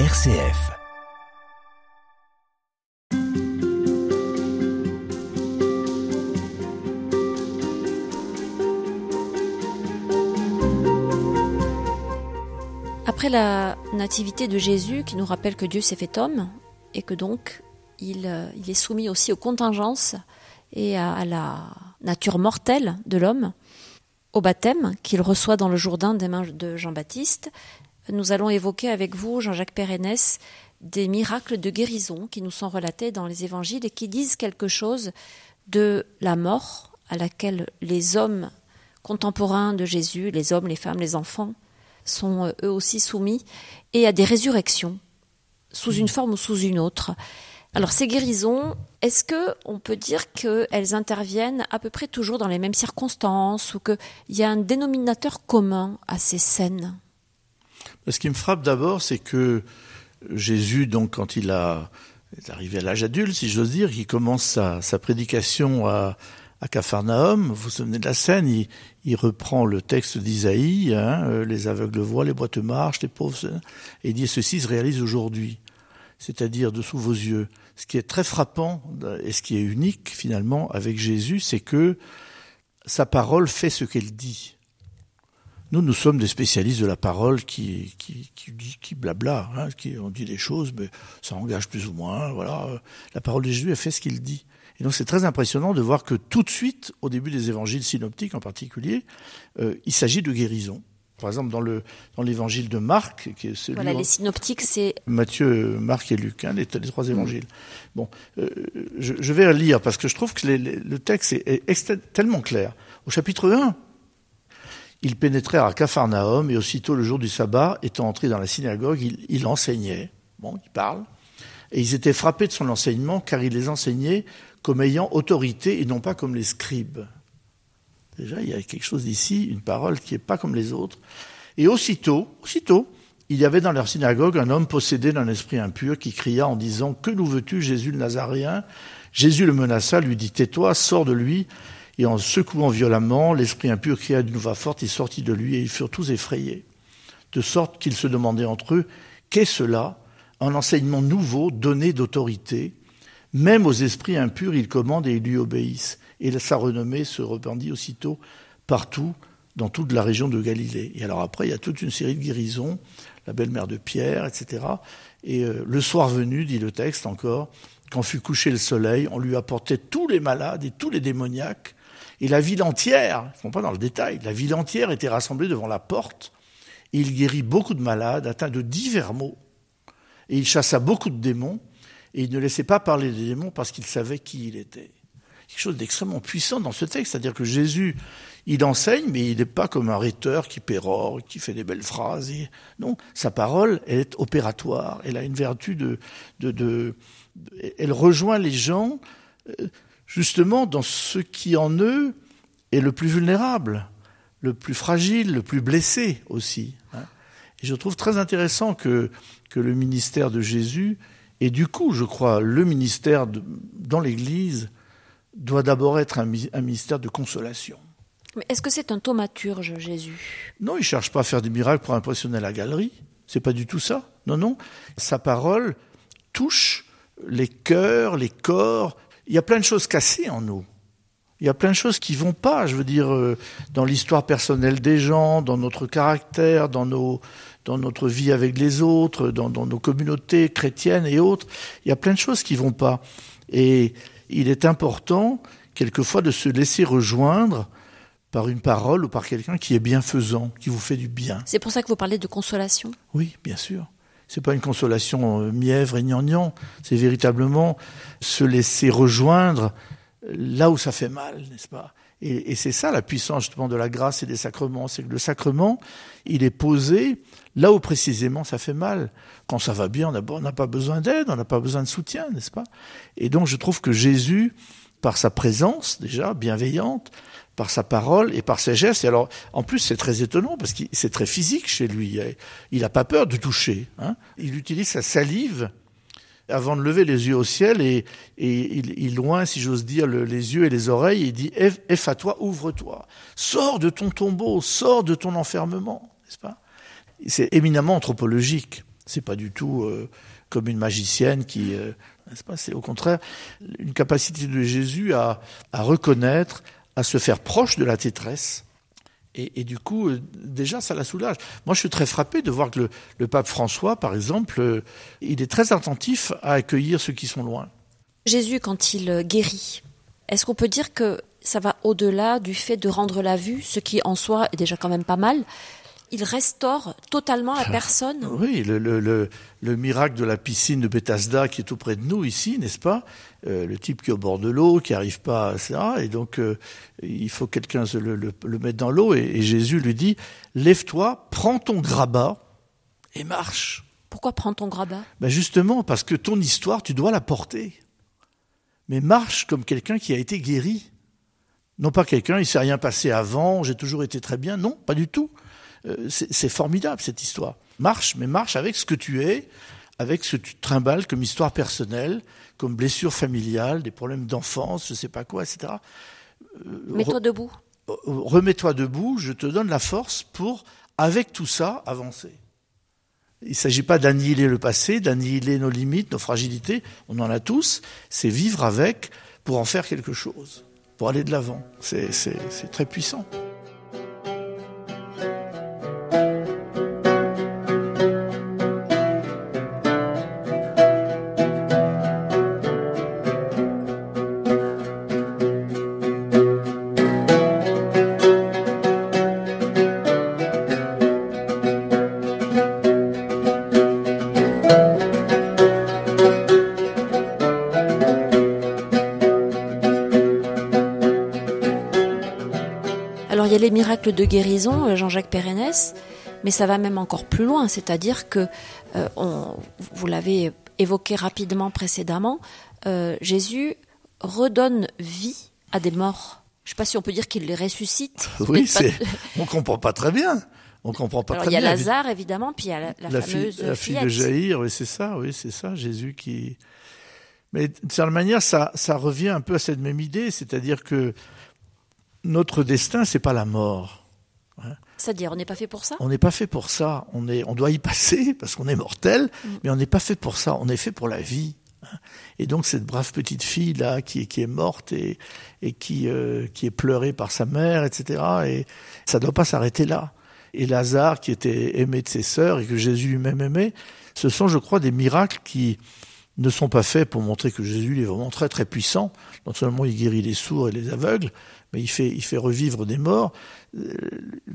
RCF. Après la nativité de Jésus, qui nous rappelle que Dieu s'est fait homme, et que donc il, euh, est soumis aussi aux contingences et à la nature mortelle de l'homme, au baptême qu'il reçoit dans le Jourdain des mains de Jean-Baptiste, nous allons évoquer avec vous, Jean-Jacques Pérennes, des miracles de guérison qui nous sont relatés dans les évangiles et qui disent quelque chose de la mort à laquelle les hommes contemporains de Jésus, les hommes, les femmes, les enfants, sont euh, eux aussi soumis, et à des résurrections, sous une forme ou sous une autre. Alors ces guérisons, est-ce que on peut dire qu'elles interviennent à peu près toujours dans les mêmes circonstances ou qu'il y a un dénominateur commun à ces scènes? Ce qui me frappe d'abord, c'est que Jésus, donc quand il a, est arrivé à l'âge adulte, si j'ose dire, il commence sa, prédication à, à Capharnaüm, vous vous souvenez de la scène, il, reprend le texte d'Isaïe, hein, euh, les aveugles voient, les boîtes marchent, les pauvres, et il dit ceci se réalise aujourd'hui, c'est-à-dire dessous vos yeux. Ce qui est très frappant et ce qui est unique finalement avec Jésus, c'est que sa parole fait ce qu'elle dit. Nous, nous sommes des spécialistes de la parole qui, qui, qui, qui blabla, hein, qui, on dit des choses, mais ça engage plus ou moins. Voilà, la parole de Jésus, elle fait ce qu'il dit. Et donc c'est très impressionnant de voir que tout de suite, au début des évangiles synoptiques en particulier, euh, il s'agit de guérison. Par exemple, dans le dans l'évangile de Marc, qui est celui Voilà, les synoptiques, c'est Matthieu, Marc et Luc, hein, les, les, trois évangiles. Bon, euh, je, je, vais lire parce que je trouve que les, les, le texte est, est, tellement clair. Au chapitre 1, ils pénétrèrent à Capharnaüm et aussitôt le jour du sabbat, étant entrés dans la synagogue, il, il enseignait. Bon, il parle. Et ils étaient frappés de son enseignement car il les enseignait comme ayant autorité et non pas comme les scribes. Déjà, il y a quelque chose d'ici, une parole qui n'est pas comme les autres. Et aussitôt, aussitôt, il y avait dans leur synagogue un homme possédé d'un esprit impur qui cria en disant Que nous veux-tu, Jésus le Nazaréen? Jésus le menaça, lui dit Tais-toi, sors de lui. Et en secouant violemment, l'esprit impur cria d'une voix forte, il sortit de lui, et ils furent tous effrayés. De sorte qu'ils se demandaient entre eux Qu'est cela? Un enseignement nouveau donné d'autorité même aux esprits impurs, il commande et ils lui obéissent. Et sa renommée se répandit aussitôt partout, dans toute la région de Galilée. Et alors après, il y a toute une série de guérisons, la belle-mère de Pierre, etc. Et euh, le soir venu, dit le texte encore, quand fut couché le soleil, on lui apportait tous les malades et tous les démoniaques. Et la ville entière, ne pas dans le détail, la ville entière était rassemblée devant la porte. Et il guérit beaucoup de malades atteints de divers maux. Et il chassa beaucoup de démons et il ne laissait pas parler des démons parce qu'il savait qui il était. Quelque chose d'extrêmement puissant dans ce texte, c'est-à-dire que Jésus, il enseigne, mais il n'est pas comme un rhéteur qui pérore, qui fait des belles phrases. Non, sa parole, elle est opératoire, elle a une vertu de, de, de, elle rejoint les gens justement dans ce qui en eux est le plus vulnérable, le plus fragile, le plus blessé aussi. Et je trouve très intéressant que, que le ministère de Jésus et du coup, je crois, le ministère de, dans l'Église doit d'abord être un, un, ministère de consolation. Mais est-ce que c'est un thaumaturge, Jésus? Non, il ne cherche pas à faire des miracles pour impressionner la galerie. C'est pas du tout ça. Non, non. Sa parole touche les cœurs, les corps. Il y a plein de choses cassées en nous. Il y a plein de choses qui vont pas, je veux dire, euh, dans l'histoire personnelle des gens, dans notre caractère, dans nos, dans notre vie avec les autres, dans, dans, nos communautés chrétiennes et autres. Il y a plein de choses qui vont pas. Et il est important, quelquefois, de se laisser rejoindre par une parole ou par quelqu'un qui est bienfaisant, qui vous fait du bien. C'est pour ça que vous parlez de consolation? Oui, bien sûr. C'est pas une consolation euh, mièvre et gnangnan, c'est véritablement se laisser rejoindre là où ça fait mal, n'est-ce pas? Et, et c'est ça la puissance justement de la grâce et des sacrements, c'est que le sacrement, il est posé là où précisément ça fait mal. Quand ça va bien, on n'a pas besoin d'aide, on n'a pas besoin de soutien, n'est-ce pas? Et donc je trouve que Jésus, par sa présence déjà bienveillante, par sa parole et par ses gestes. Et alors, en plus, c'est très étonnant parce que c'est très physique chez lui. Il n'a pas peur de toucher. Hein. Il utilise sa salive avant de lever les yeux au ciel et, et il, il, loin, si j'ose dire, le, les yeux et les oreilles, il dit Eff à toi, ouvre-toi, sors de ton tombeau, sors de ton enfermement, n'est-ce pas? C'est éminemment anthropologique. C'est pas du tout euh, comme une magicienne qui, euh, n'est-ce pas? C'est au contraire une capacité de Jésus à, à reconnaître, à se faire proche de la tétresse. Et, du coup, euh, déjà, ça la soulage. Moi, je suis très frappé de voir que le, pape François, par exemple, euh, il est très attentif à accueillir ceux qui sont loin. Jésus, quand il guérit, est-ce qu'on peut dire que ça va au-delà du fait de rendre la vue, ce qui en soi est déjà quand même pas mal il restaure totalement la personne. Oui, le, le, le, le, miracle de la piscine de Bethesda qui est tout près de nous ici, n'est-ce pas? Euh, Le type qui est au bord de l'eau, qui n'arrive pas, etc. Et donc, euh, il faut quelqu'un le, le, mettre dans l'eau. Et, et, Jésus lui dit, lève-toi, prends ton grabat et marche. Pourquoi prends ton grabat? Ben Justement, parce que ton histoire, tu dois la porter. Mais marche comme quelqu'un qui a été guéri. Non pas quelqu'un, il s'est rien passé avant, j'ai toujours été très bien. Non, pas du tout. Euh, c'est formidable cette histoire. Marche, mais marche avec ce que tu es, avec ce que tu trimbales comme histoire personnelle, comme blessure familiale, des problèmes d'enfance, je sais pas quoi, etc. Euh, Mets-toi debout. Euh, remets-toi debout, je te donne la force pour, avec tout ça, avancer. Il ne s'agit pas d'annihiler le passé, d'annihiler nos limites, nos fragilités, on en a tous, c'est vivre avec pour en faire quelque chose, pour aller de l'avant. C'est très puissant. De guérison, euh, Jean-Jacques Pérennes, mais ça va même encore plus loin, c'est-à-dire que, euh, on, vous l'avez évoqué rapidement précédemment, euh, Jésus redonne vie à des morts. Je ne sais pas si on peut dire qu'il les ressuscite. Oui, on comprend pas très bien. On comprend pas Alors, très bien. Il y a Lazare, évidemment, puis il y a la, la fameuse fille, la fille de Jaïr, oui, c'est ça, oui, c'est ça, Jésus qui. Mais de certaine manière, ça, ça revient un peu à cette même idée, c'est-à-dire que notre destin, c'est pas la mort. Hein. C'est-à-dire, on n'est pas fait pour ça? On n'est pas fait pour ça. On, est, on doit y passer parce qu'on est mortel, mm. mais on n'est pas fait pour ça. On est fait pour la vie. Hein. Et donc cette brave petite fille là qui est, qui est morte et, et qui, euh, qui est pleurée par sa mère, etc. Et ça ne doit pas s'arrêter là. Et Lazare qui était aimé de ses sœurs et que Jésus lui-même aimait, ce sont, je crois, des miracles qui ne sont pas faits pour montrer que Jésus est vraiment très très puissant. Non seulement il guérit les sourds et les aveugles, mais il fait, il fait revivre des morts. Euh,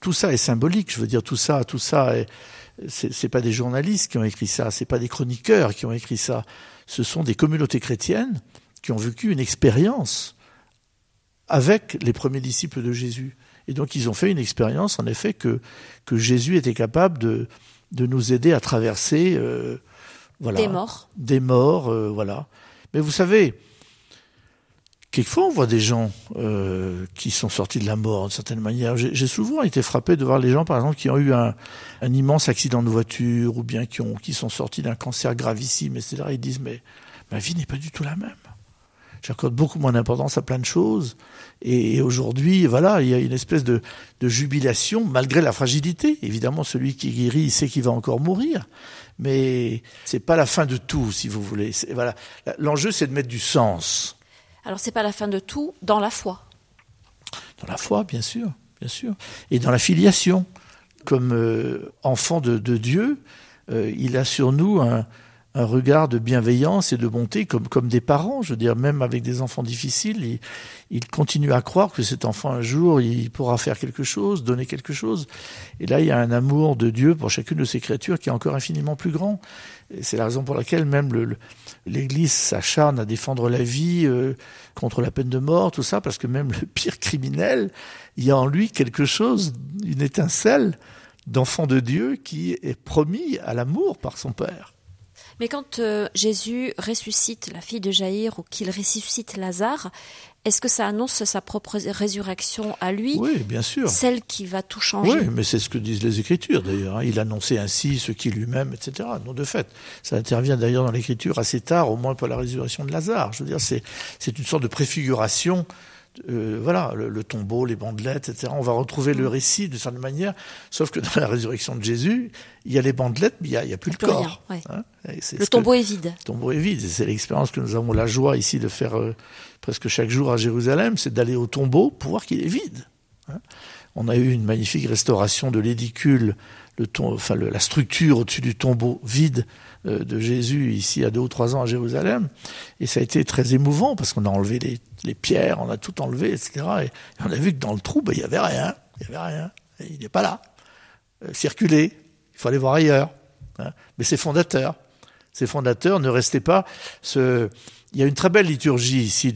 tout ça est symbolique. Je veux dire, tout ça, tout ça, c'est pas des journalistes qui ont écrit ça, c'est pas des chroniqueurs qui ont écrit ça. Ce sont des communautés chrétiennes qui ont vécu une expérience avec les premiers disciples de Jésus. Et donc ils ont fait une expérience, en effet, que, que Jésus était capable de, de nous aider à traverser euh, voilà, des morts. Des morts, euh, voilà. Mais vous savez, Quelquefois, on voit des gens euh, qui sont sortis de la mort d'une certaine manière. J'ai souvent été frappé de voir les gens, par exemple, qui ont eu un, un immense accident de voiture ou bien qui, ont, qui sont sortis d'un cancer gravissime, etc. Ils disent, mais ma vie n'est pas du tout la même. J'accorde beaucoup moins d'importance à plein de choses. Et, aujourd'hui, voilà, il y a une espèce de, de, jubilation malgré la fragilité. Évidemment, celui qui guérit, il sait qu'il va encore mourir. Mais c'est pas la fin de tout, si vous voulez. Voilà. L'enjeu, c'est de mettre du sens alors c'est pas la fin de tout dans la foi. Dans la foi, bien sûr, bien sûr, et dans la filiation, comme euh, enfant de, Dieu, euh, il a sur nous un, un, regard de bienveillance et de bonté, comme comme des parents. Je veux dire, même avec des enfants difficiles, il, il continue à croire que cet enfant un jour il pourra faire quelque chose, donner quelque chose. Et là, il y a un amour de Dieu pour chacune de ces créatures qui est encore infiniment plus grand. C'est la raison pour laquelle même l'Église s'acharne à défendre la vie euh, contre la peine de mort, tout ça, parce que même le pire criminel, il y a en lui quelque chose, une étincelle d'enfant de Dieu qui est promis à l'amour par son Père. Mais quand euh, Jésus ressuscite la fille de Jaïr ou qu'il ressuscite Lazare, est-ce que ça annonce sa propre résurrection à lui? Oui, bien sûr. Celle qui va tout changer Oui, mais c'est ce que disent les Écritures d'ailleurs. Hein. Il annonçait ainsi ce qui lui-même, etc. Non, de fait. Ça intervient d'ailleurs dans l'Écriture assez tard, au moins pour la résurrection de Lazare. Je veux dire, c'est une sorte de préfiguration euh, voilà, le, tombeau, les bandelettes, etc. On va retrouver le mm. récit de certaine manière, sauf que dans la résurrection de Jésus, il y a les bandelettes, mais il n'y a, a, plus le corps. Hein. le tombeau est vide. Le tombeau est vide. C'est l'expérience que nous avons la joie ici de faire euh, presque chaque jour à Jérusalem, c'est d'aller au tombeau pour voir qu'il est vide. Hein. On a eu une magnifique restauration de l'édicule, le enfin, la structure au-dessus du tombeau vide euh, de Jésus ici à deux ou trois ans à Jérusalem. Et ça a été très émouvant parce qu'on a enlevé les, pierres, on a tout enlevé, etc. Et on a vu que dans le trou, ben, il n'y avait rien. Il n'y avait rien. il n'est pas là. Euh, circuler. Il faut aller voir ailleurs. Hein. Mais c'est fondateur. Ces fondateurs ne restaient pas. Il y a une très belle liturgie ici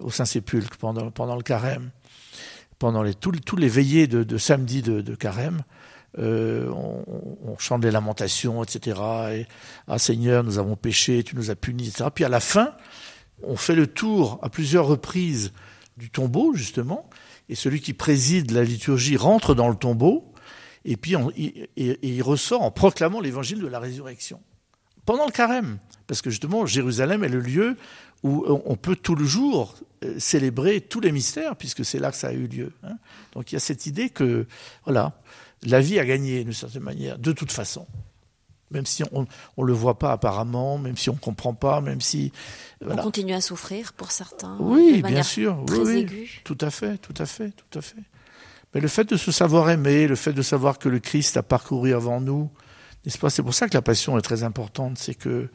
au Saint-Sépulcre pendant, pendant le carême, pendant les, tous, les veillées de, samedi de carême. Euh, on, on, chante des lamentations, etc. Et ah Seigneur, nous avons péché, tu nous as punis, etc. Puis à la fin, on fait le tour à plusieurs reprises du tombeau, justement, et celui qui préside la liturgie rentre dans le tombeau, et puis il ressort en proclamant l'évangile de la résurrection. Pendant le carême, parce que justement, Jérusalem est le lieu où on peut tout le jour euh, célébrer tous les mystères, puisque c'est là que ça a eu lieu. Hein. Donc il y a cette idée que, voilà, la vie a gagné d'une certaine manière, de toute façon. Même si on ne le voit pas apparemment, même si on ne comprend pas, même si... On continue à souffrir pour certains. Oui, bien sûr. Très oui, Tout à fait, tout à fait, tout à fait. Mais le fait de se savoir aimer, le fait de savoir que le Christ a parcouru avant nous, n'est-ce pas? C'est pour ça que la passion est très importante. C'est que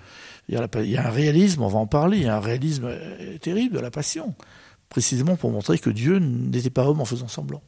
il y, a un réalisme, on va en parler, il y a un réalisme euh, terrible de la passion, précisément pour montrer que Dieu n'était pas homme en faisant semblant.